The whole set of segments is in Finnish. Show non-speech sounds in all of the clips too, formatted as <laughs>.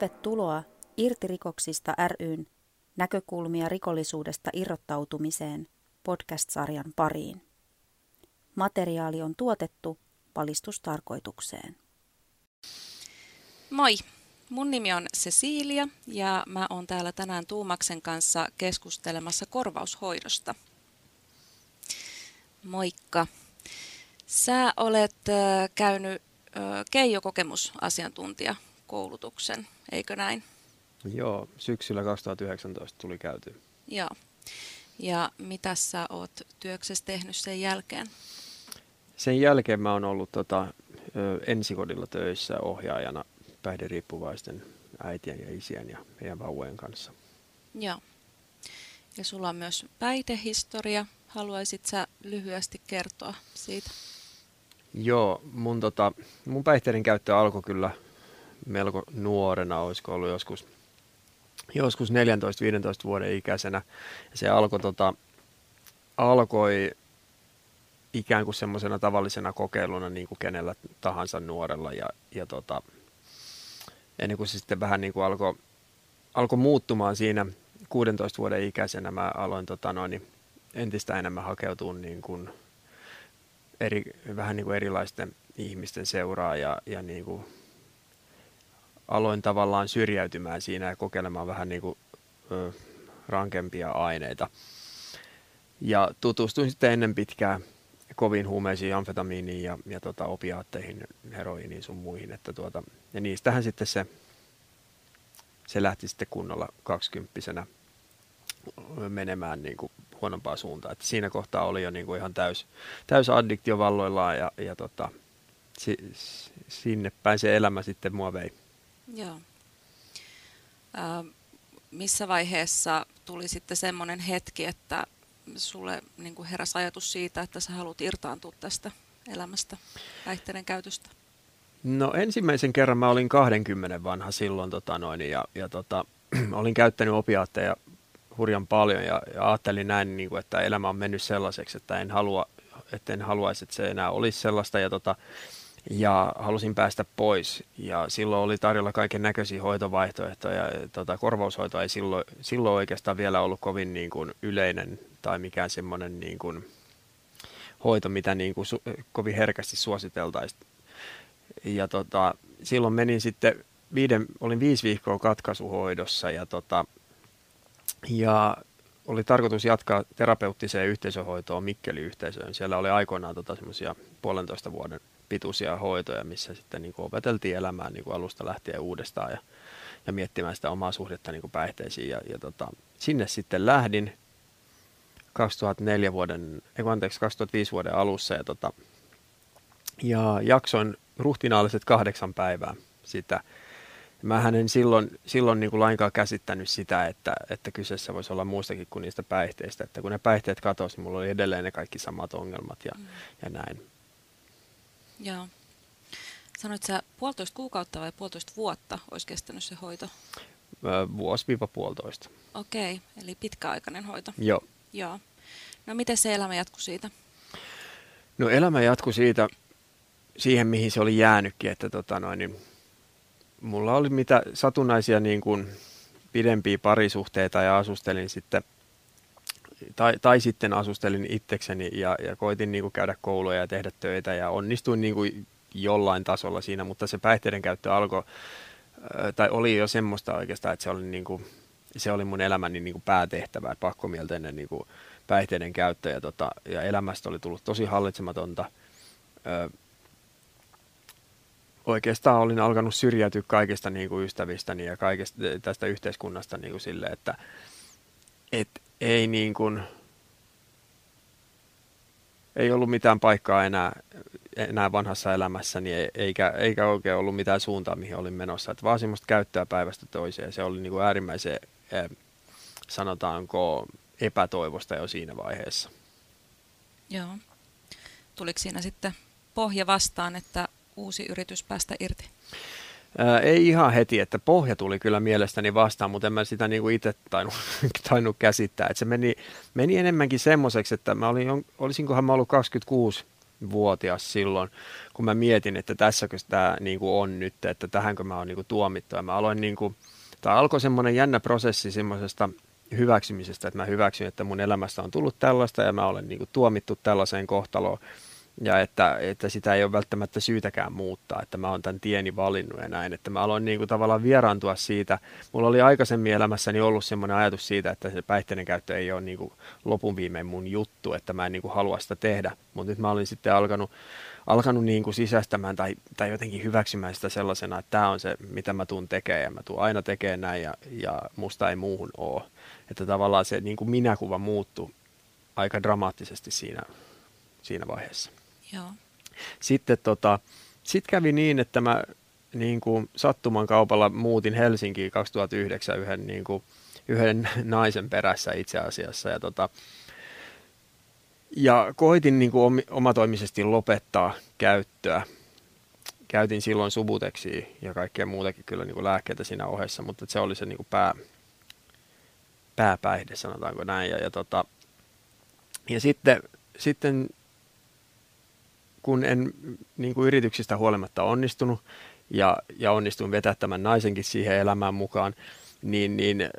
Tervetuloa Irti rikoksista ryn näkökulmia rikollisuudesta irrottautumiseen podcast-sarjan pariin. Materiaali on tuotettu valistustarkoitukseen. Moi! Mun nimi on Cecilia ja mä oon täällä tänään Tuumaksen kanssa keskustelemassa korvaushoidosta. Moikka! Sä olet käynyt Keijo-kokemusasiantuntija koulutuksen, eikö näin? Joo, syksyllä 2019 tuli käyty. Joo. Ja mitä sä oot työksessä tehnyt sen jälkeen? Sen jälkeen mä oon ollut tota, ensikodilla töissä ohjaajana päihderiippuvaisten äitien ja isien ja heidän vauvojen kanssa. Joo. Ja sulla on myös päihdehistoria. Haluaisit sä lyhyesti kertoa siitä? Joo, mun, tota, mun päihteiden käyttö alkoi kyllä melko nuorena, olisiko ollut joskus, joskus 14-15 vuoden ikäisenä. Se alkoi, tota, alkoi ikään kuin semmoisena tavallisena kokeiluna niin kuin kenellä tahansa nuorella. Ja, ja tota, ennen kuin se sitten vähän niin kuin alkoi, alkoi muuttumaan siinä 16 vuoden ikäisenä, mä aloin tota noin, entistä enemmän hakeutua niin kuin eri, vähän niin kuin erilaisten ihmisten seuraa ja, ja niin kuin aloin tavallaan syrjäytymään siinä ja kokeilemaan vähän niin kuin, ö, rankempia aineita. Ja tutustuin sitten ennen pitkää kovin huumeisiin, amfetamiiniin ja, ja tota, opiaatteihin, heroiniin sun muihin. Että tuota, ja niistähän sitten se, se lähti sitten kunnolla kaksikymppisenä menemään niin kuin huonompaa suuntaan. Että siinä kohtaa oli jo niin kuin ihan täys, täys addiktio valloillaan ja, ja tota, si, sinne päin se elämä sitten mua vei. Joo. Äh, missä vaiheessa tuli sitten semmoinen hetki, että sulle niin heräsi ajatus siitä, että sä haluat irtaantua tästä elämästä, päihteiden käytöstä? No ensimmäisen kerran mä olin 20 vanha silloin tota noin, ja, ja tota, <clears throat> olin käyttänyt opiaatteja hurjan paljon ja, ja ajattelin näin, niin kuin, että elämä on mennyt sellaiseksi, että en, halua, että en haluaisi, että se enää olisi sellaista. Ja tota, ja halusin päästä pois. Ja silloin oli tarjolla kaiken näköisiä hoitovaihtoehtoja. Ja, tota, korvaushoito ei silloin, silloin oikeastaan vielä ollut kovin niin kuin, yleinen tai mikään semmoinen niin kuin, hoito, mitä niin kuin, su, kovin herkästi suositeltaisiin. Ja tota, silloin menin sitten, viiden, olin viisi viikkoa katkaisuhoidossa ja, tota, ja oli tarkoitus jatkaa terapeuttiseen yhteisöhoitoon Mikkeli-yhteisöön. Siellä oli aikoinaan tota, semmoisia puolentoista vuoden pituisia hoitoja, missä sitten niin kuin opeteltiin elämään niin kuin alusta lähtien uudestaan ja, ja miettimään sitä omaa suhdetta niin kuin päihteisiin. Ja, ja tota, sinne sitten lähdin 2004 vuoden, ei anteeksi, 2005 vuoden alussa ja, tota, ja jaksoin ruhtinaalliset kahdeksan päivää sitä. Mä en silloin, silloin niin kuin lainkaan käsittänyt sitä, että, että kyseessä voisi olla muustakin kuin niistä päihteistä. Että kun ne päihteet katosi, niin mulla oli edelleen ne kaikki samat ongelmat ja, mm. ja näin. Joo. Sanoit sä puolitoista kuukautta vai puolitoista vuotta olisi kestänyt se hoito? Vuosi-puolitoista. Okei, okay, eli pitkäaikainen hoito. Joo. Joo. No miten se elämä jatkui siitä? No elämä jatkui siitä siihen, mihin se oli jäänytkin, että tota noin, niin mulla oli mitä satunnaisia niin kuin pidempiä parisuhteita ja asustelin sitten tai, tai sitten asustelin itsekseni ja, ja koitin niin kuin käydä kouluja ja tehdä töitä ja onnistuin niin kuin jollain tasolla siinä, mutta se päihteiden käyttö alkoi, tai oli jo semmoista oikeastaan, että se oli, niin kuin, se oli mun elämäni niin kuin päätehtävä, pakkomielteinen niin kuin päihteiden käyttö ja, tota, ja elämästä oli tullut tosi hallitsematonta. Ö, oikeastaan olin alkanut syrjäytyä kaikista niin kuin ystävistäni ja kaikesta tästä yhteiskunnasta niin kuin sille, että et ei niin kuin, ei ollut mitään paikkaa enää, enää vanhassa elämässäni, eikä, eikä oikein ollut mitään suuntaa, mihin olin menossa. Että vaan semmoista käyttöä päivästä toiseen. Se oli niin kuin äärimmäisen, eh, sanotaanko, epätoivosta jo siinä vaiheessa. Joo. Tuliko siinä sitten pohja vastaan, että uusi yritys päästä irti? Ei ihan heti, että pohja tuli kyllä mielestäni vastaan, mutta en mä sitä niinku itse tainnut, <laughs> tainnut käsittää. Et se meni, meni enemmänkin semmoiseksi, että mä olin, olisinkohan mä ollut 26 vuotias silloin, kun mä mietin, että tässäkö tämä niin kuin on nyt, että tähänkö mä oon niin kuin tuomittu. Ja mä aloin, niin kuin, tai alkoi semmoinen jännä prosessi semmoisesta hyväksymisestä, että mä hyväksyn, että mun elämästä on tullut tällaista ja mä olen niin kuin tuomittu tällaiseen kohtaloon ja että, että sitä ei ole välttämättä syytäkään muuttaa, että mä oon tämän tieni valinnut ja näin, että mä aloin niin kuin tavallaan vieraantua siitä. Mulla oli aikaisemmin elämässäni ollut semmoinen ajatus siitä, että se päihteiden käyttö ei ole niin kuin lopun viimein mun juttu, että mä en niin kuin halua sitä tehdä, mutta nyt mä olin sitten alkanut, alkanut niin kuin sisäistämään tai, tai jotenkin hyväksymään sitä sellaisena, että tämä on se, mitä mä tuun tekemään ja mä tuun aina tekemään näin ja, ja musta ei muuhun ole. Että tavallaan se niin kuin minäkuva muuttui aika dramaattisesti siinä, siinä vaiheessa. Joo. Sitten tota, sit kävi niin, että mä niin kuin sattuman kaupalla muutin Helsinkiin 2009 yhden, niin kuin, yhden naisen perässä itse asiassa. Ja, tota, ja koitin niin kuin omatoimisesti lopettaa käyttöä. Käytin silloin subuteksia ja kaikkea muutakin kyllä niin kuin lääkkeitä siinä ohessa, mutta se oli se niin kuin pää, pääpäihde, sanotaanko näin. Ja, ja, tota, ja sitten, sitten kun en niin kuin yrityksistä huolimatta onnistunut ja, ja onnistuin vetämään tämän naisenkin siihen elämään mukaan, niin, niin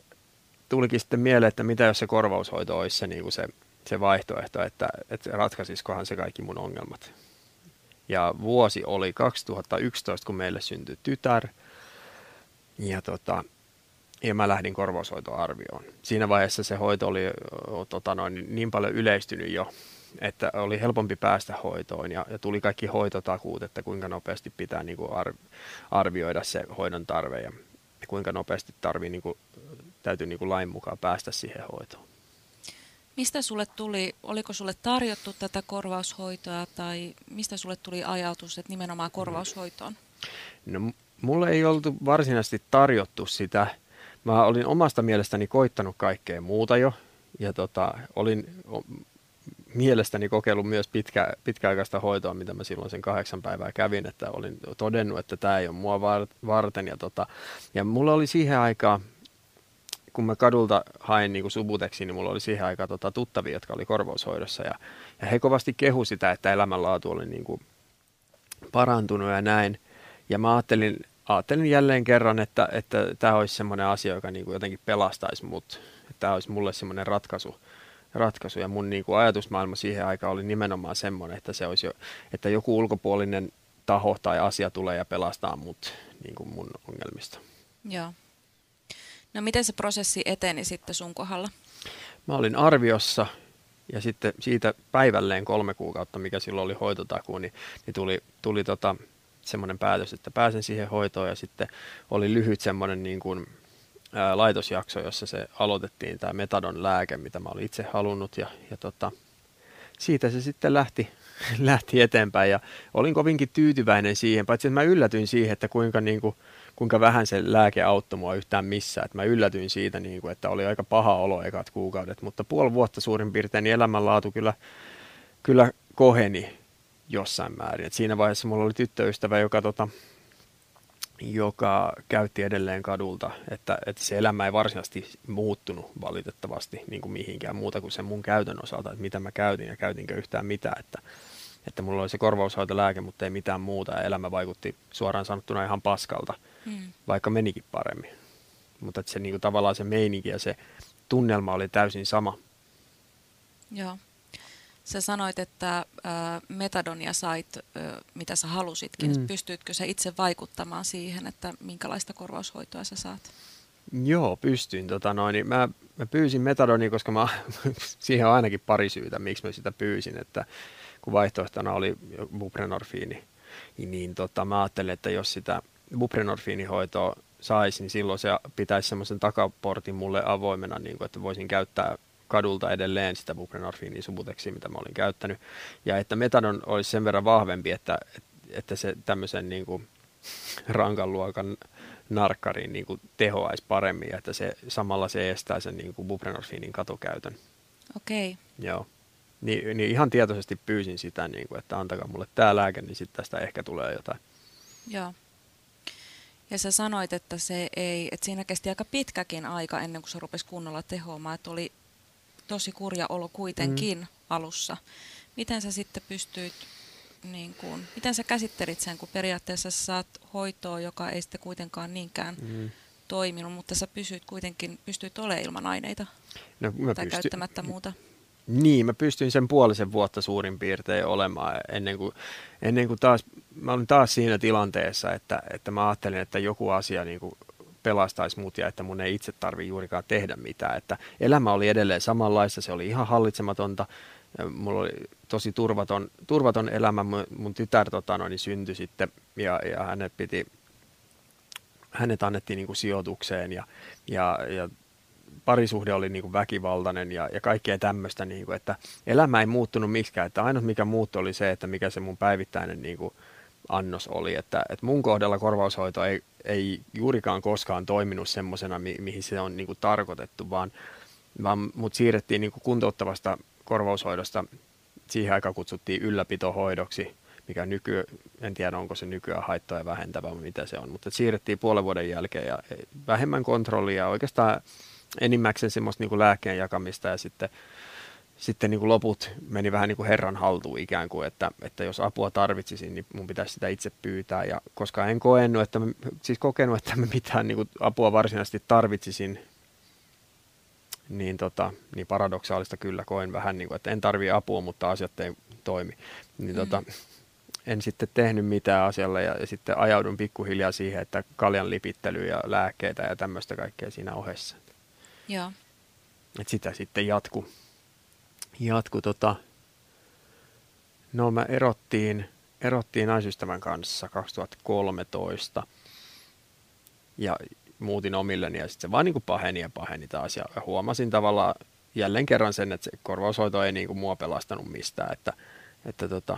tulikin sitten mieleen, että mitä jos se korvaushoito olisi se, niin kuin se, se vaihtoehto, että, että ratkaisisikohan se kaikki mun ongelmat. Ja vuosi oli 2011, kun meille syntyi tytär. Ja, tota, ja mä lähdin korvaushoitoarvioon. Siinä vaiheessa se hoito oli tota noin, niin paljon yleistynyt jo, että oli helpompi päästä hoitoon ja, ja tuli kaikki hoitotakuut, että kuinka nopeasti pitää niin kuin ar, arvioida se hoidon tarve ja, ja kuinka nopeasti tarvii, niin kuin, täytyy niin kuin lain mukaan päästä siihen hoitoon. Mistä sulle tuli, oliko sulle tarjottu tätä korvaushoitoa tai mistä sulle tuli ajatus, että nimenomaan korvaushoitoon? No, mulle ei oltu varsinaisesti tarjottu sitä. Mä olin omasta mielestäni koittanut kaikkea muuta jo ja tota, olin mielestäni kokeillut myös pitkä, pitkäaikaista hoitoa, mitä mä silloin sen kahdeksan päivää kävin, että olin todennut, että tämä ei ole mua varten. Ja, tota, ja mulla oli siihen aikaan, kun mä kadulta hain niin subuteksi, niin mulla oli siihen aikaan tota, tuttavia, jotka oli korvaushoidossa. Ja, ja he kovasti kehu sitä, että elämänlaatu oli niin kuin parantunut ja näin. Ja mä ajattelin, ajattelin jälleen kerran, että, että olisi semmoinen asia, joka niin kuin jotenkin pelastaisi mut. Että tämä olisi mulle semmoinen ratkaisu – ratkaisu. Ja mun niin kuin ajatusmaailma siihen aikaan oli nimenomaan semmoinen, että, se olisi jo, että joku ulkopuolinen taho tai asia tulee ja pelastaa mut niin kuin mun ongelmista. Joo. No miten se prosessi eteni sitten sun kohdalla? Mä olin arviossa ja sitten siitä päivälleen kolme kuukautta, mikä silloin oli hoitotakuu, niin, niin tuli, tuli tota, semmoinen päätös, että pääsen siihen hoitoon ja sitten oli lyhyt semmoinen niin kuin ää, laitosjakso, jossa se aloitettiin tämä metadon lääke, mitä mä olin itse halunnut ja, ja tota, siitä se sitten lähti, <laughs> lähti eteenpäin ja olin kovinkin tyytyväinen siihen, paitsi että mä yllätyin siihen, että kuinka, niin kuin, kuinka vähän se lääke auttoi mua yhtään missään. Että mä yllätyin siitä, niin kuin, että oli aika paha olo ekat kuukaudet, mutta puoli vuotta suurin piirtein niin elämänlaatu kyllä, kyllä koheni jossain määrin. Et siinä vaiheessa mulla oli tyttöystävä, joka tota, joka käytti edelleen kadulta, että, että se elämä ei varsinaisesti muuttunut valitettavasti niin kuin mihinkään muuta kuin sen mun käytön osalta, että mitä mä käytin ja käytinkö yhtään mitään, että, että mulla oli se korvaushoitolääke, mutta ei mitään muuta ja elämä vaikutti suoraan sanottuna ihan paskalta, hmm. vaikka menikin paremmin. Mutta että se niin kuin, tavallaan se meininki ja se tunnelma oli täysin sama. Joo. Sä sanoit, että äh, metadonia sait, äh, mitä sä halusitkin. Mm. Pystyitkö sä itse vaikuttamaan siihen, että minkälaista korvaushoitoa sä saat? Joo, pystyin. Tota noin, niin mä, mä pyysin metadonia, koska mä, <laughs> siihen on ainakin pari syytä, miksi mä sitä pyysin. Että kun vaihtoehtona oli buprenorfiini, niin, niin tota, mä ajattelin, että jos sitä buprenorfiinihoitoa saisi, niin silloin se pitäisi semmoisen takaportin mulle avoimena, niin kuin, että voisin käyttää kadulta edelleen sitä buprenorfiinia subuteksia, mitä mä olin käyttänyt. Ja että metadon olisi sen verran vahvempi, että, että se tämmöisen niin kuin rankan luokan narkkariin niin kuin tehoaisi paremmin ja että se, samalla se estää sen niin kuin buprenorfiinin katokäytön. Okei. Okay. Joo. Niin, niin ihan tietoisesti pyysin sitä, niin kuin, että antakaa mulle tämä lääke, niin sitten tästä ehkä tulee jotain. Joo. Ja sä sanoit, että, se ei, että siinä kesti aika pitkäkin aika ennen kuin se rupesi kunnolla tehoamaan, että oli tosi kurja olo kuitenkin mm. alussa. Miten sä sitten pystyit niin kuin, miten sä käsittelit sen, kun periaatteessa sä saat hoitoa, joka ei sitten kuitenkaan niinkään mm. toiminut, mutta sä pysyt kuitenkin, pystyt olemaan ilman aineita no, mä tai pysty... käyttämättä muuta? Niin, mä pystyin sen puolisen vuotta suurin piirtein olemaan ennen kuin, ennen kuin taas, mä olin taas siinä tilanteessa, että, että mä ajattelin, että joku asia niin kuin pelastaisi mut ja että mun ei itse tarvi juurikaan tehdä mitään. Että elämä oli edelleen samanlaista, se oli ihan hallitsematonta. Mulla oli tosi turvaton, turvaton elämä. Mun tytär tota, noin, syntyi sitten ja, ja hänet piti hänet annettiin niin kuin sijoitukseen ja, ja, ja parisuhde oli niin kuin väkivaltainen ja, ja kaikkea tämmöistä, niin kuin, että elämä ei muuttunut miksikään. Että ainut mikä muuttui oli se, että mikä se mun päivittäinen niin kuin, annos oli. Että, että mun kohdalla korvaushoito ei, ei juurikaan koskaan toiminut semmoisena, mi, mihin se on niin kuin, tarkoitettu, vaan, vaan mut siirrettiin niin kuin, kuntouttavasta korvaushoidosta, siihen aikaan kutsuttiin ylläpitohoidoksi, mikä nyky, en tiedä onko se nykyään haittoja vähentävä mitä se on, mutta siirrettiin puolen vuoden jälkeen ja vähemmän kontrollia, oikeastaan enimmäkseen semmoista niin kuin lääkkeen jakamista ja sitten, sitten niin kuin loput meni vähän niin kuin herran haltuun ikään kuin, että, että jos apua tarvitsisin, niin mun pitäisi sitä itse pyytää. Ja koska en koenut, että mä, siis kokenut, että mä mitään niin kuin apua varsinaisesti tarvitsisin, niin, tota, niin paradoksaalista kyllä koen vähän, niin kuin, että en tarvi apua, mutta asiat ei toimi. Niin, tota, mm. tota, en sitten tehnyt mitään asialle ja, ja sitten ajaudun pikkuhiljaa siihen, että kaljan lipittely ja lääkkeitä ja tämmöistä kaikkea siinä ohessa. Joo. Et sitä sitten jatku. Jatku tota, no mä erottiin, erottiin naisystävän kanssa 2013 ja muutin omilleni ja sitten se vaan niin kuin paheni ja paheni taas. Ja huomasin tavallaan jälleen kerran sen, että se korvaushoito ei niin kuin mua pelastanut mistään, että, että tota,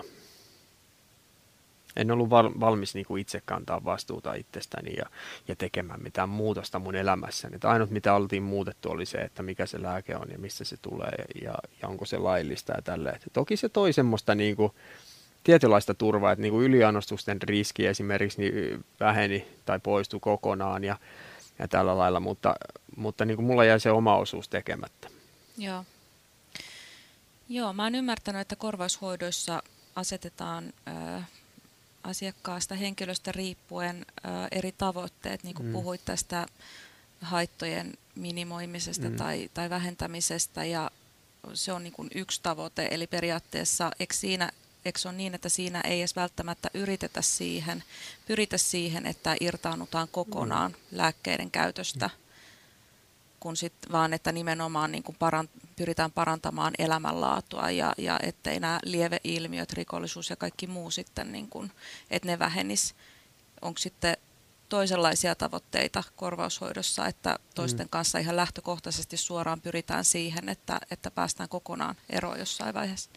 en ollut val, valmis niin kuin itse kantaa vastuuta itsestäni ja, ja tekemään mitään muutosta mun elämässäni. Että ainut mitä oltiin muutettu oli se, että mikä se lääke on ja mistä se tulee ja, ja onko se laillista ja tälleen. Toki se toi semmoista niin kuin, tietynlaista turvaa, että niin kuin yliannostusten riski esimerkiksi niin väheni tai poistui kokonaan ja, ja tällä lailla, mutta, mutta niin kuin mulla jäi se oma osuus tekemättä. Joo. Joo, mä oon ymmärtänyt, että korvaushoidoissa asetetaan asiakkaasta, henkilöstä riippuen ä, eri tavoitteet, niin kuin mm. puhuit tästä haittojen minimoimisesta mm. tai, tai vähentämisestä ja se on niin kuin yksi tavoite, eli periaatteessa eikö siinä eikö on niin, että siinä ei edes välttämättä yritetä siihen, pyritä siihen, että irtaunutaan kokonaan mm. lääkkeiden käytöstä, mm. Kun sit vaan, että nimenomaan niin kuin parant- pyritään parantamaan elämänlaatua ja, ja ettei nämä lieveilmiöt, rikollisuus ja kaikki muu sitten, niin kuin, että ne vähenis. Onko sitten toisenlaisia tavoitteita korvaushoidossa, että toisten mm. kanssa ihan lähtökohtaisesti suoraan pyritään siihen, että, että päästään kokonaan eroon jossain vaiheessa?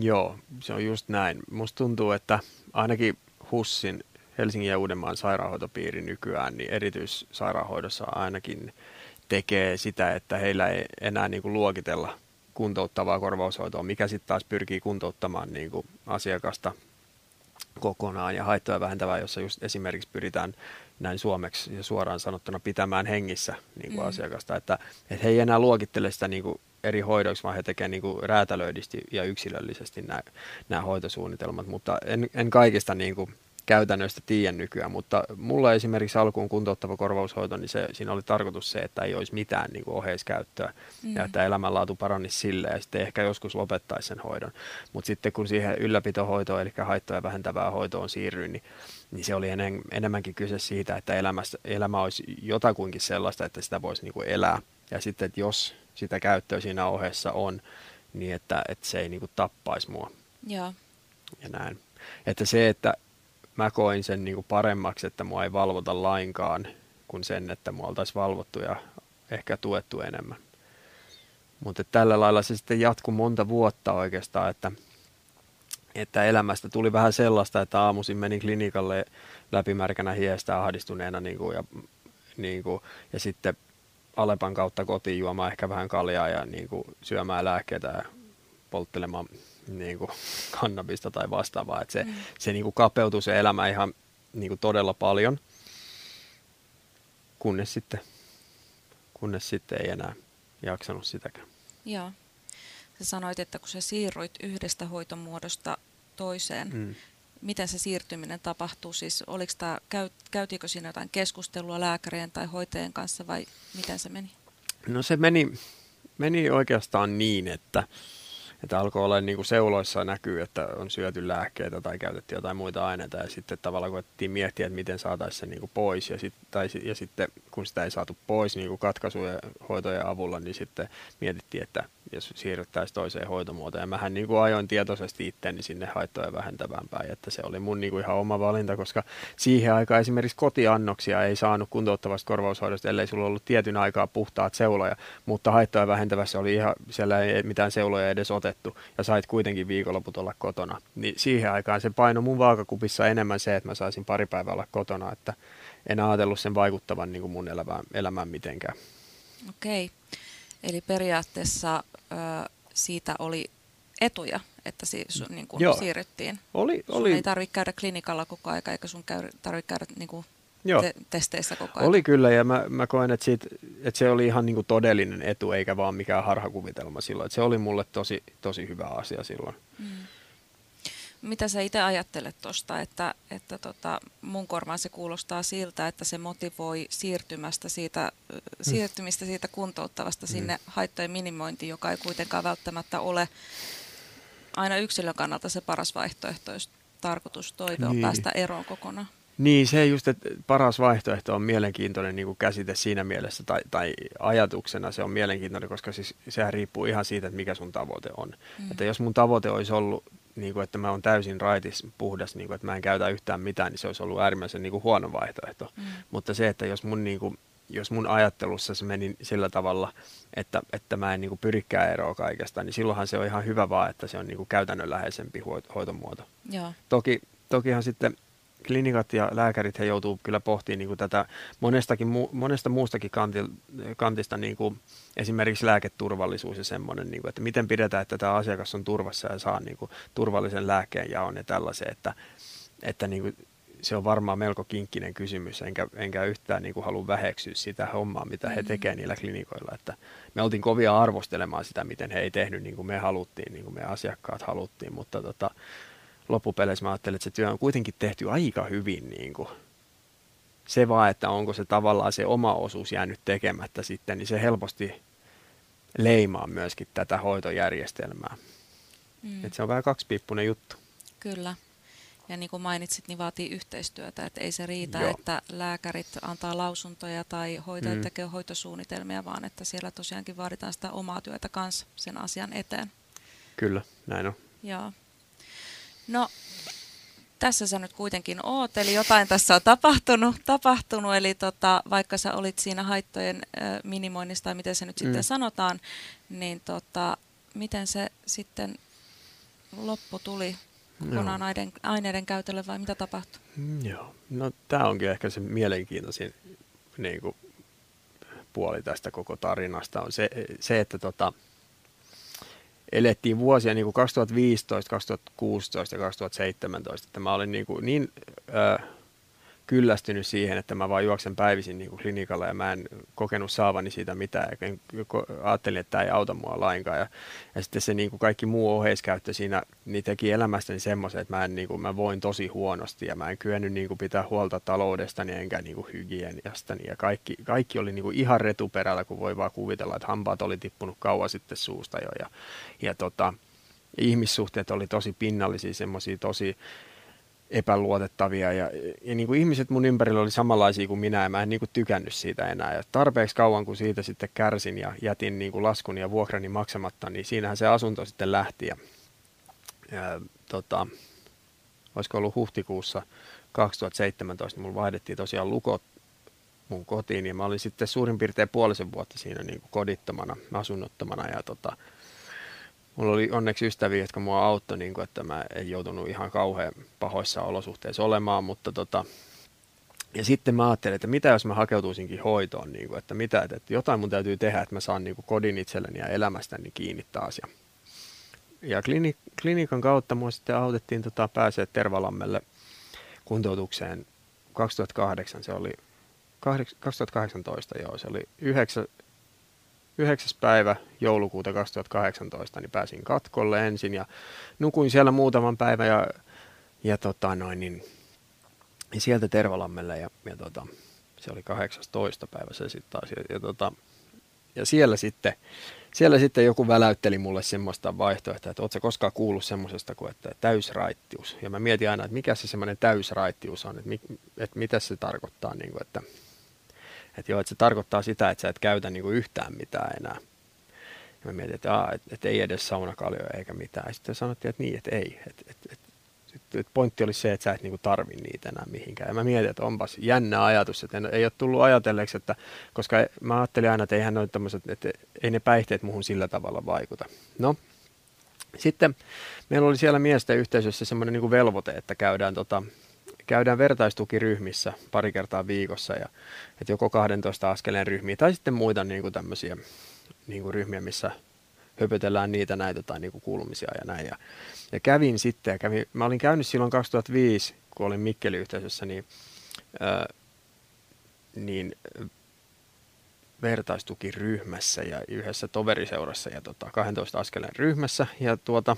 Joo, se on just näin. Musta tuntuu, että ainakin HUSSin Helsingin ja Uudenmaan sairaanhoitopiiri nykyään, niin erityissairaanhoidossa ainakin tekee sitä, että heillä ei enää niin kuin luokitella kuntouttavaa korvaushoitoa, mikä sitten taas pyrkii kuntouttamaan niin kuin asiakasta kokonaan ja haittoja vähentävää, jossa just esimerkiksi pyritään näin suomeksi ja suoraan sanottuna pitämään hengissä niin kuin mm. asiakasta. Että, että he ei enää luokittele sitä niin kuin eri hoidoiksi, vaan he tekevät niin kuin räätälöidysti ja yksilöllisesti nämä, nämä hoitosuunnitelmat, mutta en, en kaikista niin kuin käytännöistä tiedä nykyään, mutta mulla esimerkiksi alkuun kuntouttava korvaushoito, niin se, siinä oli tarkoitus se, että ei olisi mitään niin kuin oheiskäyttöä mm. ja että elämänlaatu paranisi sille ja sitten ehkä joskus lopettaisi sen hoidon. Mutta sitten kun siihen ylläpitohoitoon, eli haittoja vähentävää hoitoon siirryin, niin, niin se oli enem, enemmänkin kyse siitä, että elämässä, elämä olisi jotakuinkin sellaista, että sitä voisi niin kuin elää. Ja sitten, että jos sitä käyttöä siinä ohessa on, niin että, että se ei niin kuin tappaisi mua. Ja. Ja näin. Että se, että mä koin sen niin kuin paremmaksi, että mua ei valvota lainkaan, kuin sen, että mua oltaisiin valvottu ja ehkä tuettu enemmän. Mutta tällä lailla se sitten jatkui monta vuotta oikeastaan, että, että elämästä tuli vähän sellaista, että aamuisin menin klinikalle läpimärkänä hiestä ahdistuneena niin kuin, ja, niin kuin, ja sitten Alepan kautta kotiin juomaan ehkä vähän kaljaa ja niin kuin, syömään lääkkeitä ja polttelemaan niin kuin kannabista tai vastaavaa. Että se, mm. se niin kuin kapeutuu se elämä ihan niin kuin todella paljon, kunnes sitten, kunnes sitten ei enää jaksanut sitäkään. Joo. Sä sanoit, että kun sä siirroit yhdestä hoitomuodosta toiseen. Mm. Miten se siirtyminen tapahtuu? Siis oliko tämä, käy, käytiinkö siinä jotain keskustelua lääkärien tai hoitajien kanssa vai miten se meni? No se meni, meni oikeastaan niin, että että alkoi olla niin kuin seuloissa näkyy, että on syöty lääkkeitä tai käytetty jotain muita aineita ja sitten tavallaan koettiin miettiä, että miten saataisiin se niin kuin pois ja, sit, tai, ja sitten kun sitä ei saatu pois niin kuin katkaisujen hoitojen avulla, niin sitten mietittiin, että jos siirryttäisiin toiseen hoitomuotoon. Ja mähän niin kuin ajoin tietoisesti itteni sinne haittoja vähentävään päin, että se oli mun niin kuin ihan oma valinta, koska siihen aikaan esimerkiksi kotiannoksia ei saanut kuntouttavasta korvaushoidosta, ellei sulla ollut tietyn aikaa puhtaat seuloja, mutta haittoja vähentävässä oli ihan, siellä ei mitään seuloja edes otettu, ja sait kuitenkin viikonloput olla kotona. Niin siihen aikaan se paino mun vaakakupissa enemmän se, että mä saisin pari päivää olla kotona, että en ajatellut sen vaikuttavan niin kuin mun elämään, elämään mitenkään. Okei. Eli periaatteessa ö, siitä oli etuja, että si, su, niin kuin Joo. siirryttiin. Oli, oli. Sun ei tarvitse käydä klinikalla koko aika, eikä sun käy, tarvitse käydä niin kuin Joo. Te- testeissä koko ajan. Oli kyllä, ja mä, mä koen, että, siitä, että se oli ihan niin kuin todellinen etu, eikä vaan mikään harhakuvitelma silloin. Että se oli mulle tosi, tosi hyvä asia silloin. Mm. Mitä sä itse ajattelet tuosta, että, että tota, mun korvaan se kuulostaa siltä, että se motivoi siirtymästä siitä, mm. siirtymistä siitä kuntouttavasta mm. sinne haittojen minimointiin, joka ei kuitenkaan välttämättä ole aina yksilön kannalta se paras vaihtoehto, jos tarkoitus toive on niin. päästä eroon kokonaan. Niin, se just, että paras vaihtoehto on mielenkiintoinen niin kuin käsite siinä mielessä, tai, tai ajatuksena se on mielenkiintoinen, koska siis, sehän riippuu ihan siitä, että mikä sun tavoite on. Mm. Että jos mun tavoite olisi ollut niin kuin, että mä oon täysin raitis, puhdas, niin kuin, että mä en käytä yhtään mitään, niin se olisi ollut äärimmäisen niin kuin, huono vaihtoehto. Mm. Mutta se, että jos mun, niin kuin, jos mun ajattelussa se meni sillä tavalla, että, että mä en niin kuin, pyrikään eroa kaikesta, niin silloinhan se on ihan hyvä vaan, että se on niin kuin, käytännönläheisempi hoitomuoto. Joo. Toki, tokihan sitten klinikat ja lääkärit he joutuu kyllä pohtimaan niin kuin tätä monestakin, monesta muustakin kantista, niin kuin esimerkiksi lääketurvallisuus ja semmoinen, niin kuin, että miten pidetään, että tämä asiakas on turvassa ja saa niin kuin, turvallisen lääkkeen jaon ja tällaisen, että, että niin kuin, se on varmaan melko kinkkinen kysymys, enkä, enkä yhtään niin kuin halua väheksyä sitä hommaa, mitä he mm-hmm. tekevät niillä klinikoilla. Että me oltiin kovia arvostelemaan sitä, miten he ei tehnyt niin kuin me haluttiin, niin kuin me asiakkaat haluttiin, mutta tota, loppupeleissä mä ajattelin, että se työ on kuitenkin tehty aika hyvin. Niin kuin. Se vaan, että onko se tavallaan se oma osuus jäänyt tekemättä sitten, niin se helposti leimaa myöskin tätä hoitojärjestelmää. Mm. Et se on vähän kaksipiippunen juttu. Kyllä. Ja niin kuin mainitsit, niin vaatii yhteistyötä, että ei se riitä, Joo. että lääkärit antaa lausuntoja tai hoitajat mm. tekee hoitosuunnitelmia, vaan että siellä tosiaankin vaaditaan sitä omaa työtä kanssa sen asian eteen. Kyllä, näin on. Joo. No, tässä sä nyt kuitenkin oot, eli jotain tässä on tapahtunut, tapahtunut eli tota, vaikka sä olit siinä haittojen äh, minimoinnista, tai miten se nyt mm. sitten sanotaan, niin tota, miten se sitten loppu tuli kokonaan aineiden, aineiden käytölle vai mitä tapahtui? Mm, joo, no tämä onkin ehkä se mielenkiintoisin niin kuin, puoli tästä koko tarinasta on se, se että tota, elettiin vuosia niin kuin 2015, 2016 ja 2017, että mä olin niin, kuin niin äh, kyllästynyt siihen, että mä vaan juoksen päivisin niin kuin klinikalla ja mä en kokenut saavani siitä mitään. Ja ajattelin, että tämä ei auta mua lainkaan. Ja, ja sitten se niin kuin kaikki muu oheiskäyttö siinä niin teki elämästäni semmoisen, että mä, en, niin kuin, mä voin tosi huonosti ja mä en kyennyt niin kuin pitää huolta taloudestani enkä niin kuin hygieniastani. Ja kaikki, kaikki oli niin kuin ihan retuperällä, kun voi vaan kuvitella, että hampaat oli tippunut kauan sitten suusta jo. Ja, ja tota, ihmissuhteet oli tosi pinnallisia, semmoisia tosi epäluotettavia ja, ja niin kuin ihmiset mun ympärillä oli samanlaisia kuin minä ja mä en niin kuin tykännyt siitä enää. Ja tarpeeksi kauan kun siitä sitten kärsin ja jätin niin kuin laskun ja vuokrani maksamatta, niin siinähän se asunto sitten lähti. Ja, ja tota, olisiko ollut huhtikuussa 2017, niin mulla vaihdettiin tosiaan lukot mun kotiin ja mä olin sitten suurin piirtein puolisen vuotta siinä niin kuin kodittomana, asunnottomana ja tota, mulla oli onneksi ystäviä, jotka mua auttoi, niin kuin, että mä en joutunut ihan kauhean pahoissa olosuhteissa olemaan, mutta tota, ja sitten mä ajattelin, että mitä jos mä hakeutuisinkin hoitoon, niin kuin, että, mitä, että jotain mun täytyy tehdä, että mä saan niin kuin kodin itselleni ja elämästäni kiinni taas. Ja, ja klinik, klinikan kautta mua sitten autettiin tota, pääsee Tervalammelle kuntoutukseen 2008, se oli 2018 joo, se oli 9, 9. päivä joulukuuta 2018 niin pääsin katkolle ensin ja nukuin siellä muutaman päivän ja, ja tota noin, niin, sieltä Tervalammelle ja, ja tota, se oli 18. päivä se sitten taas. Ja, ja, tota, ja siellä, sitten, siellä sitten joku väläytteli mulle semmoista vaihtoehtoa, että ootko koskaan kuullut semmoisesta kuin että täysraittius. Ja mä mietin aina, että mikä se semmoinen täysraittius on, että, mi, että mitä se tarkoittaa, niin kuin, että, että joo, että se tarkoittaa sitä, että sä et käytä niin kuin yhtään mitään enää. Ja mä mietin, että, aa, että, että ei edes saunakaljoja eikä mitään. Ja sitten sanottiin, että niin, että ei. Että, että, että että pointti olisi se, että sä et niinku tarvi niitä enää mihinkään. Ja mä mietin, että onpas jännä ajatus, että en, ei ole tullut ajatelleeksi, että, koska mä ajattelin aina, että eihän tämmöiset, että ei ne päihteet muhun sillä tavalla vaikuta. No, sitten meillä oli siellä miesten yhteisössä semmoinen niinku velvoite, että käydään, tota, käydään vertaistukiryhmissä pari kertaa viikossa, ja, että joko 12 askeleen ryhmiä tai sitten muita niinku tämmöisiä niinku ryhmiä, missä höpötellään niitä näitä tai niinku kuulumisia ja näin. Ja, ja kävin sitten, ja kävin, mä olin käynyt silloin 2005, kun olin Mikkeli-yhteisössä, niin, ää, niin vertaistukiryhmässä ja yhdessä toveriseurassa ja tota, 12 askeleen ryhmässä. Ja tuota,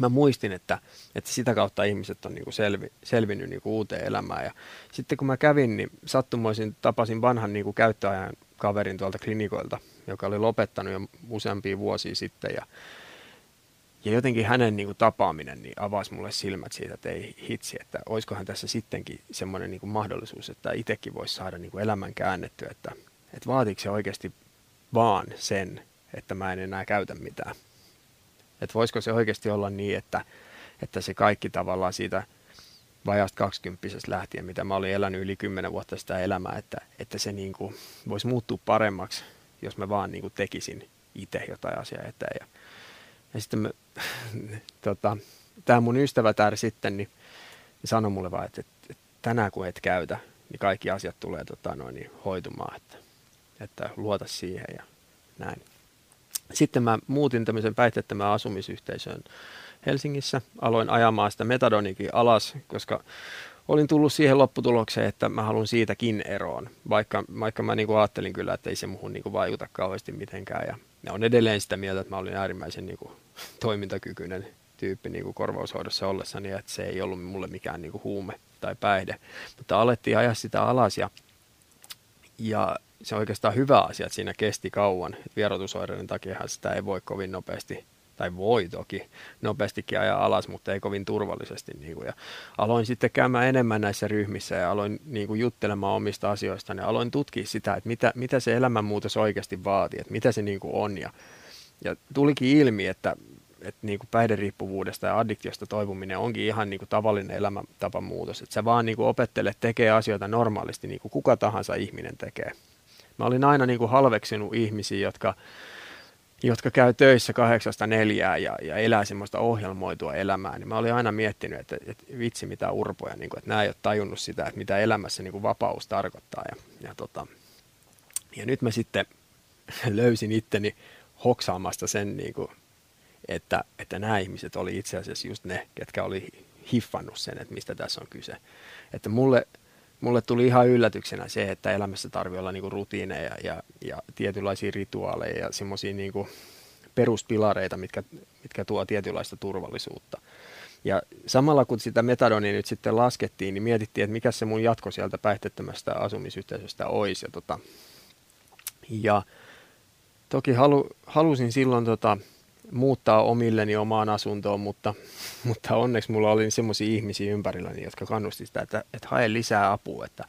mä muistin, että, että sitä kautta ihmiset on niinku selvi, selvinnyt niinku uuteen elämään. Ja sitten kun mä kävin, niin sattumoisin tapasin vanhan niinku käyttöajan kaverin tuolta klinikoilta, joka oli lopettanut jo useampia vuosia sitten. Ja ja jotenkin hänen niin tapaaminen niin avasi mulle silmät siitä, että ei hitsi, että olisikohan tässä sittenkin semmoinen kuin, mahdollisuus, että itsekin voisi saada niin kuin, elämän käännettyä, että, että vaatiiko se oikeasti vaan sen, että mä en enää käytä mitään. Että voisiko se oikeasti olla niin, että, että se kaikki tavallaan siitä vajasta 20 lähtien, mitä mä olin elänyt yli 10 vuotta sitä elämää, että, että se niin kuin, voisi muuttua paremmaksi, jos mä vaan niin kuin, tekisin itse jotain asiaa eteen. Ja, ja sitten mä, <laughs> tota, tämä mun ystävä täällä sitten niin, sanoi mulle vaan, että, että, että tänään kun et käytä, niin kaikki asiat tulee tota, noin, niin hoitumaan, että, että luota siihen ja näin. Sitten mä muutin tämmöisen päihteettömän asumisyhteisöön Helsingissä. Aloin ajamaan sitä metadonikin alas, koska olin tullut siihen lopputulokseen, että mä haluan siitäkin eroon, vaikka, vaikka mä niin kuin ajattelin kyllä, että ei se muuhun niin kuin vaikuta kauheasti mitenkään. Ja ne on edelleen sitä mieltä, että mä olin äärimmäisen niin kuin <laughs> toimintakykyinen tyyppi niin kuin korvaushoidossa ollessani, että se ei ollut mulle mikään niin kuin huume tai päihde. Mutta alettiin ajaa sitä alas ja, ja se on oikeastaan hyvä asia, että siinä kesti kauan. Vierotusoireiden takia sitä ei voi kovin nopeasti tai voi toki nopeastikin ajaa alas, mutta ei kovin turvallisesti. Niin kuin. Ja aloin sitten käymään enemmän näissä ryhmissä ja aloin niin kuin, juttelemaan omista asioista ja aloin tutkia sitä, että mitä, mitä se elämänmuutos oikeasti vaatii, että mitä se niin kuin on. Ja, ja tulikin ilmi, että, että niin kuin päihderiippuvuudesta ja addiktiosta toipuminen onkin ihan niin kuin tavallinen elämäntapan muutos. Että sä vaan niin kuin opettelet tekee asioita normaalisti, niin kuin kuka tahansa ihminen tekee. Mä olin aina niin kuin halveksinut ihmisiä, jotka jotka käy töissä kahdeksasta neljää ja, ja elää semmoista ohjelmoitua elämää, niin mä olin aina miettinyt, että, että vitsi mitä urpoja, niin kuin, että nämä ei ole tajunnut sitä, että mitä elämässä niin kuin vapaus tarkoittaa. Ja, ja, tota, ja nyt mä sitten <laughs> löysin itteni hoksaamasta sen, niin kuin, että, että nämä ihmiset oli itse asiassa just ne, ketkä oli hiffannut sen, että mistä tässä on kyse. Että mulle, mulle tuli ihan yllätyksenä se, että elämässä tarvii olla niinku rutiineja ja, ja tietynlaisia rituaaleja ja semmoisia niinku peruspilareita, mitkä, mitkä tuo tietynlaista turvallisuutta. Ja samalla kun sitä metadonia nyt sitten laskettiin, niin mietittiin, että mikä se mun jatko sieltä päihteettömästä asumisyhteisöstä olisi. Ja, tota, ja toki halu, halusin silloin tota, muuttaa omilleni omaan asuntoon, mutta, mutta onneksi mulla oli semmoisia ihmisiä ympärilläni, jotka kannusti sitä, että, että hae lisää apua, että,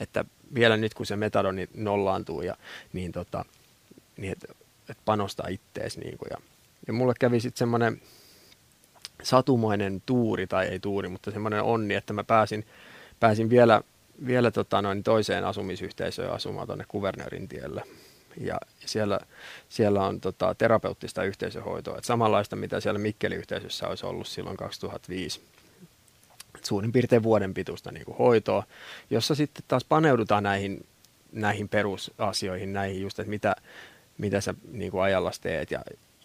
että vielä nyt kun se metadoni nollaantuu, ja, niin, tota, niin että, että panostaa ittees. Niin kuin, ja, ja mulle kävi sitten semmoinen satumainen tuuri, tai ei tuuri, mutta semmoinen onni, että mä pääsin, pääsin vielä, vielä tota noin toiseen asumisyhteisöön asumaan tuonne Kuvernöörin tielle ja siellä, siellä on tota, terapeuttista yhteisöhoitoa, että samanlaista mitä siellä Mikkeli-yhteisössä olisi ollut silloin 2005 suurin piirtein vuoden pituista niin kuin hoitoa, jossa sitten taas paneudutaan näihin, näihin perusasioihin, näihin just, että mitä, mitä sä niin kuin ajallas teet ja,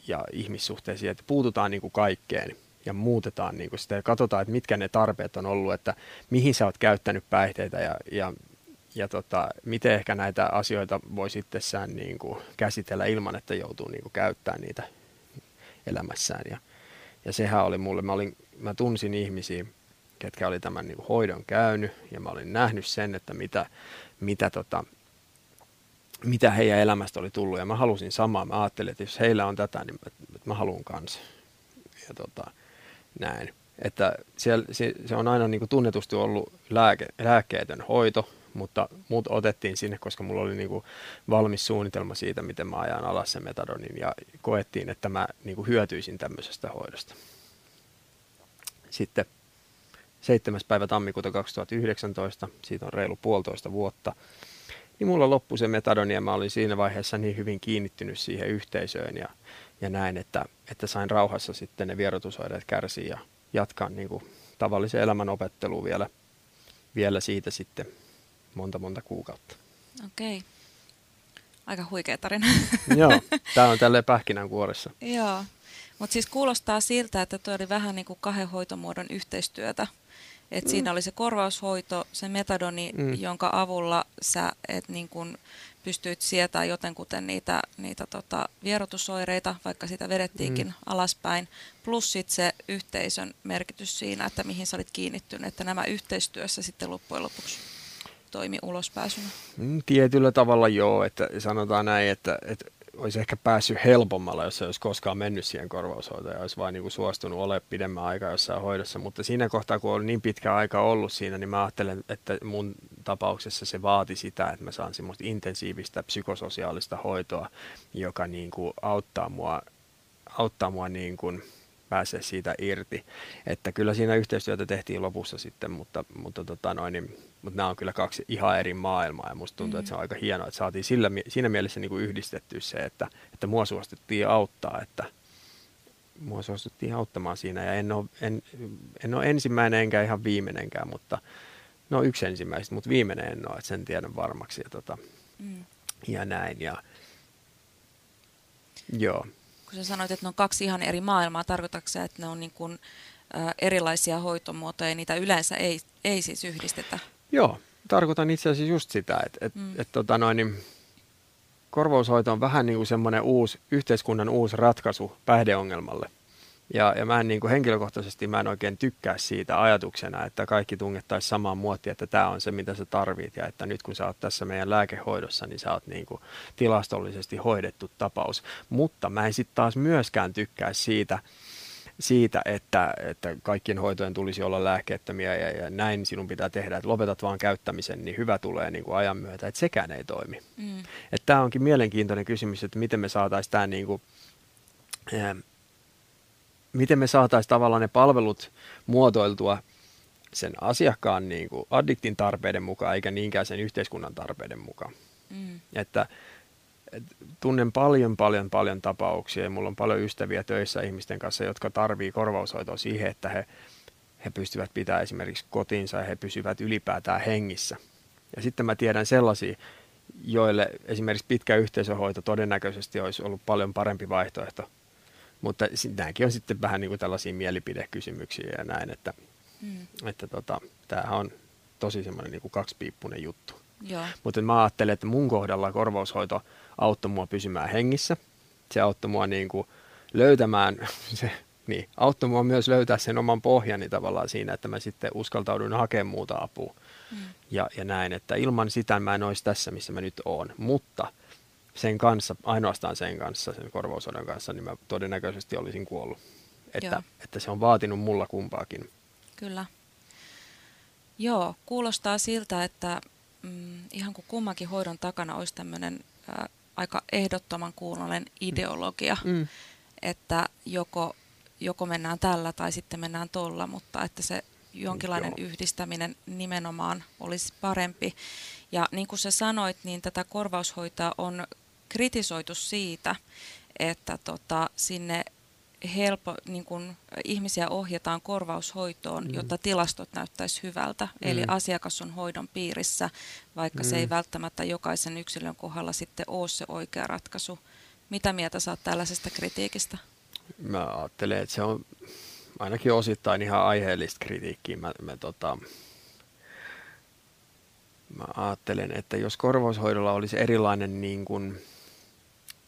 ja ihmissuhteisiin, että puututaan niin kuin kaikkeen ja muutetaan niin kuin sitä ja katsotaan, että mitkä ne tarpeet on ollut, että mihin sä oot käyttänyt päihteitä ja, ja ja tota, miten ehkä näitä asioita voi itsessään niin käsitellä ilman, että joutuu niin kuin käyttämään niitä elämässään. Ja, ja sehän oli mulle, mä, olin, mä tunsin ihmisiä, ketkä oli tämän niin kuin hoidon käynyt, ja mä olin nähnyt sen, että mitä, mitä, tota, mitä heidän elämästä oli tullut, ja mä halusin samaa. Mä ajattelin, että jos heillä on tätä, niin mä, mä haluan kanssa. Ja tota, näin. Että siellä, se, se on aina niin kuin tunnetusti ollut lääke, lääkkeetön hoito, mutta muut otettiin sinne, koska mulla oli niin kuin valmis suunnitelma siitä, miten mä ajan alas sen metadonin ja koettiin, että mä niin kuin hyötyisin tämmöisestä hoidosta. Sitten 7. päivä tammikuuta 2019, siitä on reilu puolitoista vuotta, niin mulla loppui se metadoni ja mä olin siinä vaiheessa niin hyvin kiinnittynyt siihen yhteisöön ja, ja näin, että, että sain rauhassa sitten ne vierotusoireet kärsiä ja jatkaa niin kuin tavallisen elämän opettelua vielä, vielä siitä sitten monta monta kuukautta. Okei. Okay. Aika huikea tarina. <laughs> Joo, tämä on tälleen pähkinänkuoressa. Joo, mutta siis kuulostaa siltä, että tuo oli vähän niin kuin kahden hoitomuodon yhteistyötä. Et mm. Siinä oli se korvaushoito, se metadoni, mm. jonka avulla sä et niin kuin pystyit sietämään jotenkuten niitä, niitä tota vierotusoireita, vaikka sitä vedettiinkin mm. alaspäin, plus sit se yhteisön merkitys siinä, että mihin sä olit kiinnittynyt, että nämä yhteistyössä sitten loppujen lopuksi toimi ulospääsynä? Mm, tietyllä tavalla joo, että sanotaan näin, että, että olisi ehkä päässyt helpommalla, jos se olisi koskaan mennyt siihen korvaushoitoon ja olisi vain niin suostunut olemaan pidemmän aikaa jossain hoidossa. Mutta siinä kohtaa, kun on niin pitkä aika ollut siinä, niin mä ajattelen, että mun tapauksessa se vaati sitä, että mä saan semmoista intensiivistä psykososiaalista hoitoa, joka niin kuin auttaa mua, auttaa mua niin kuin pääsee siitä irti. Että kyllä siinä yhteistyötä tehtiin lopussa sitten, mutta, mutta, tota noin, niin, mutta nämä on kyllä kaksi ihan eri maailmaa ja musta tuntuu, mm. että se on aika hienoa, että saatiin sillä, siinä mielessä niin kuin yhdistetty se, että, että mua suostuttiin auttaa, että mua suostuttiin auttamaan siinä ja en ole, en, en ole ensimmäinen enkä ihan viimeinenkään, mutta no yksi ensimmäistä, mutta viimeinen en ole, että sen tiedän varmaksi ja, tota, mm. ja näin ja joo kun sä sanoit, että ne on kaksi ihan eri maailmaa, tarkoitatko se, että ne on niin kuin, erilaisia hoitomuotoja ja niitä yleensä ei, ei siis yhdistetä? Joo, tarkoitan itse asiassa just sitä, että et, mm. et, tota noin, niin korvaushoito on vähän niin kuin semmoinen uusi, yhteiskunnan uusi ratkaisu päihdeongelmalle – ja, ja mä en niin kuin henkilökohtaisesti mä en oikein tykkää siitä ajatuksena, että kaikki tungettaisiin samaan muottiin, että tämä on se, mitä sä tarvit. Ja että nyt kun sä oot tässä meidän lääkehoidossa, niin sä oot niin kuin tilastollisesti hoidettu tapaus. Mutta mä en sitten taas myöskään tykkää siitä, siitä, että, että kaikkien hoitojen tulisi olla lääkkeettömiä ja, ja näin sinun pitää tehdä, että lopetat vaan käyttämisen, niin hyvä tulee niin kuin ajan myötä, että sekään ei toimi. Mm. Tämä onkin mielenkiintoinen kysymys, että miten me saataisiin tämä niin kuin, miten me saataisiin tavallaan ne palvelut muotoiltua sen asiakkaan niin kuin addiktin tarpeiden mukaan, eikä niinkään sen yhteiskunnan tarpeiden mukaan. Mm. Että et, tunnen paljon, paljon, paljon tapauksia ja mulla on paljon ystäviä töissä ihmisten kanssa, jotka tarvii korvaushoitoa siihen, että he, he pystyvät pitämään esimerkiksi kotinsa ja he pysyvät ylipäätään hengissä. Ja sitten mä tiedän sellaisia, joille esimerkiksi pitkä yhteisöhoito todennäköisesti olisi ollut paljon parempi vaihtoehto mutta nämäkin on sitten vähän niin kuin tällaisia mielipidekysymyksiä ja näin, että, mm. että tota, tämähän on tosi semmoinen niin kuin kaksipiippunen juttu. Joo. Mutta mä ajattelen, että mun kohdalla korvaushoito auttoi mua pysymään hengissä. Se auttoi mua niin kuin löytämään, <laughs> se, niin, auttoi mua myös löytää sen oman pohjani tavallaan siinä, että mä sitten uskaltauduin hakemaan muuta apua. Mm. Ja, ja näin, että ilman sitä mä en olisi tässä, missä mä nyt oon. Mutta sen kanssa, ainoastaan sen kanssa, sen korvausodan kanssa, niin mä todennäköisesti olisin kuollut. Että, että se on vaatinut mulla kumpaakin. Kyllä. Joo, kuulostaa siltä, että mm, ihan kuin kummankin hoidon takana olisi tämmöinen äh, aika ehdottoman kuulonen ideologia, mm. mm. että joko, joko mennään tällä tai sitten mennään tolla, mutta että se jonkinlainen Joo. yhdistäminen nimenomaan olisi parempi. Ja niin kuin sä sanoit, niin tätä korvaushoitoa on kritisoitu siitä, että tota, sinne helpo, niin kun ihmisiä ohjataan korvaushoitoon, mm. jotta tilastot näyttäisi hyvältä. Mm. Eli asiakas on hoidon piirissä, vaikka mm. se ei mm. välttämättä jokaisen yksilön kohdalla sitten ole se oikea ratkaisu. Mitä mieltä saat tällaisesta kritiikistä? Mä ajattelen, että se on ainakin osittain ihan aiheellista kritiikkiä. Mä, mä tota, mä ajattelen, että jos korvaushoidolla olisi erilainen niin kuin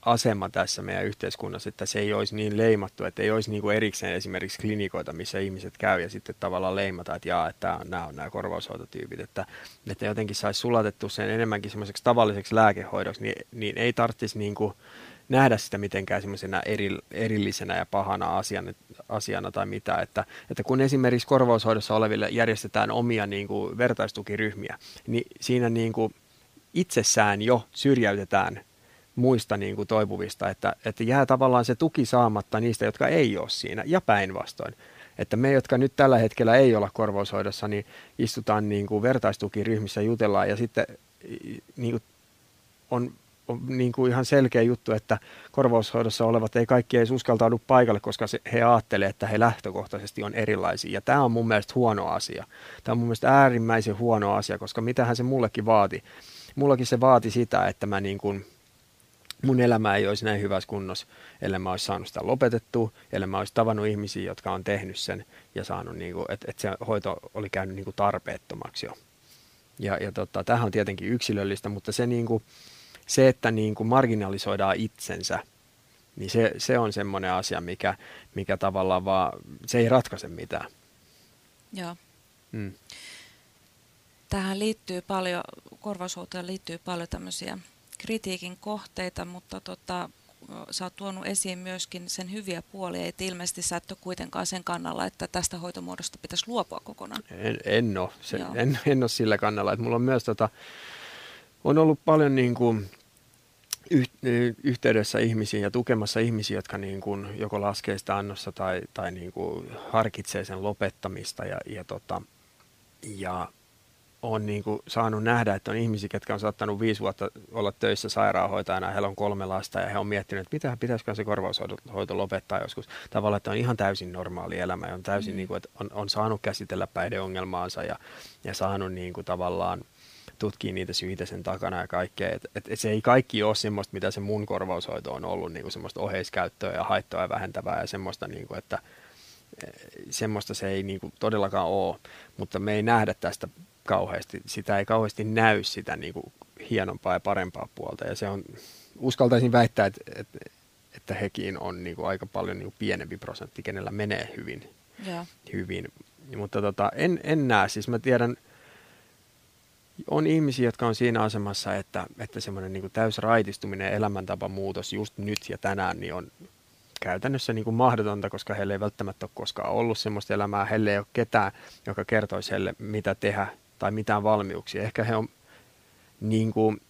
asema tässä meidän yhteiskunnassa, että se ei olisi niin leimattu, että ei olisi niin kuin erikseen esimerkiksi klinikoita, missä ihmiset käy ja sitten tavallaan leimata, että jaa, että nämä on nämä korvaushoitotyypit, että, että jotenkin saisi sulatettu sen enemmänkin semmoiseksi tavalliseksi lääkehoidoksi, niin, niin ei tarvitsisi niin kuin nähdä sitä mitenkään semmoisena eri, erillisenä ja pahana asiana, asiana tai mitä, että, että kun esimerkiksi korvaushoidossa oleville järjestetään omia niin kuin vertaistukiryhmiä, niin siinä niin kuin itsessään jo syrjäytetään muista niin kuin toipuvista, että, että jää tavallaan se tuki saamatta niistä, jotka ei ole siinä, ja päinvastoin. Että me, jotka nyt tällä hetkellä ei olla korvaushoidossa, niin istutaan niin kuin vertaistukiryhmissä, jutellaan ja sitten niin kuin on on niin kuin ihan selkeä juttu, että korvaushoidossa olevat ei kaikki edes uskaltaudu paikalle, koska se, he ajattelee, että he lähtökohtaisesti on erilaisia. Ja tämä on mun mielestä huono asia. Tämä on mun mielestä äärimmäisen huono asia, koska mitähän se mullekin vaati. Mullakin se vaati sitä, että mä niin kuin, mun elämä ei olisi näin hyvässä kunnossa, ellei mä olisi saanut sitä lopetettua, ellei mä olisi tavannut ihmisiä, jotka on tehnyt sen ja saanut, niin kuin, että, että se hoito oli käynyt niin kuin tarpeettomaksi jo. Ja, ja tota, tämähän on tietenkin yksilöllistä, mutta se niin kuin, se, että niin kuin marginalisoidaan itsensä, niin se, se on semmoinen asia, mikä, mikä tavallaan vaan, se ei ratkaise mitään. Joo. Mm. Tähän liittyy paljon, korvaushuoltoon liittyy paljon tämmöisiä kritiikin kohteita, mutta tota, sä oot tuonut esiin myöskin sen hyviä puolia, että ilmeisesti sä et ole kuitenkaan sen kannalla, että tästä hoitomuodosta pitäisi luopua kokonaan. En, en ole. Se, en, en ole sillä kannalla. Että mulla on myös tota, on ollut paljon niin kuin yhteydessä ihmisiin ja tukemassa ihmisiä, jotka niin kuin joko laskee sitä annossa tai, tai niin kuin harkitsee sen lopettamista ja, ja, tota, ja on niin kuin saanut nähdä, että on ihmisiä, jotka on saattanut viisi vuotta olla töissä sairaanhoitajana, heillä on kolme lasta ja he on miettinyt, että mitä pitäisikö se korvaushoito lopettaa joskus. Tavallaan, että on ihan täysin normaali elämä ja on täysin, mm. niin kuin, että on, on saanut käsitellä päihdeongelmaansa ja, ja saanut niin kuin, tavallaan tutkii niitä syitä sen takana ja kaikkea. Et, et, et se ei kaikki ole semmoista, mitä se mun korvaushoito on ollut, niin kuin semmoista oheiskäyttöä ja haittoa vähentävää ja semmoista, niin kuin, että e, semmoista se ei niin kuin todellakaan ole, mutta me ei nähdä tästä kauheasti, sitä ei kauheasti näy sitä niin kuin hienompaa ja parempaa puolta ja se on, uskaltaisin väittää, että, että, että hekin on niin kuin aika paljon niin kuin pienempi prosentti, kenellä menee hyvin. Ja. hyvin. Mutta tota, en, en näe, siis mä tiedän, on ihmisiä, jotka on siinä asemassa, että, että semmoinen niin täysraitistuminen ja elämäntapamuutos just nyt ja tänään niin on käytännössä niin kuin mahdotonta, koska heillä ei välttämättä ole koskaan ollut semmoista elämää. Heillä ei ole ketään, joka kertoisi heille, mitä tehdä tai mitään valmiuksia. Ehkä he on niin kuin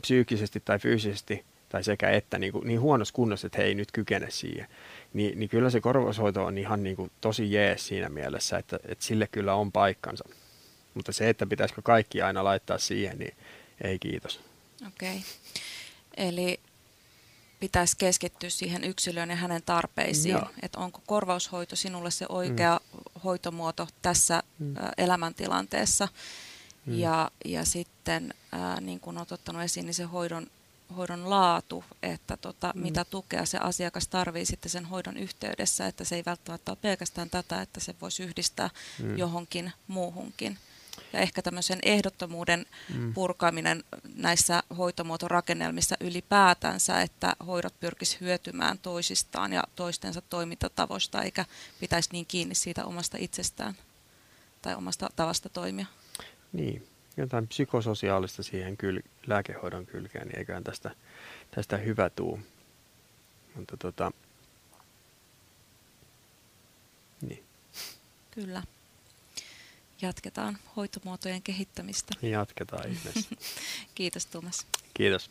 psyykkisesti tai fyysisesti tai sekä että niin, kuin, niin huonossa kunnossa, että he ei nyt kykene siihen. Ni, niin kyllä se korvaushoito on ihan niin kuin tosi jees siinä mielessä, että, että sille kyllä on paikkansa. Mutta se, että pitäisikö kaikki aina laittaa siihen, niin ei kiitos. Okei. Okay. Eli pitäisi keskittyä siihen yksilöön ja hänen tarpeisiin. Että onko korvaushoito sinulle se oikea mm. hoitomuoto tässä mm. elämäntilanteessa. Mm. Ja, ja sitten, ä, niin kuin olet ottanut esiin, niin se hoidon, hoidon laatu, että tota, mm. mitä tukea se asiakas tarvii sitten sen hoidon yhteydessä, että se ei välttämättä ole pelkästään tätä, että se voisi yhdistää mm. johonkin muuhunkin ja ehkä tämmöisen ehdottomuuden mm. purkaminen näissä hoitomuotorakennelmissa ylipäätänsä, että hoidot pyrkis hyötymään toisistaan ja toistensa toimintatavoista, eikä pitäisi niin kiinni siitä omasta itsestään tai omasta tavasta toimia. Niin, jotain psykososiaalista siihen kyl- lääkehoidon kylkeen, niin eiköhän tästä, tästä hyvä tuu. Mutta tota, niin. Kyllä jatketaan hoitomuotojen kehittämistä. Jatketaan ihmeessä. <laughs> Kiitos Tuomas. Kiitos.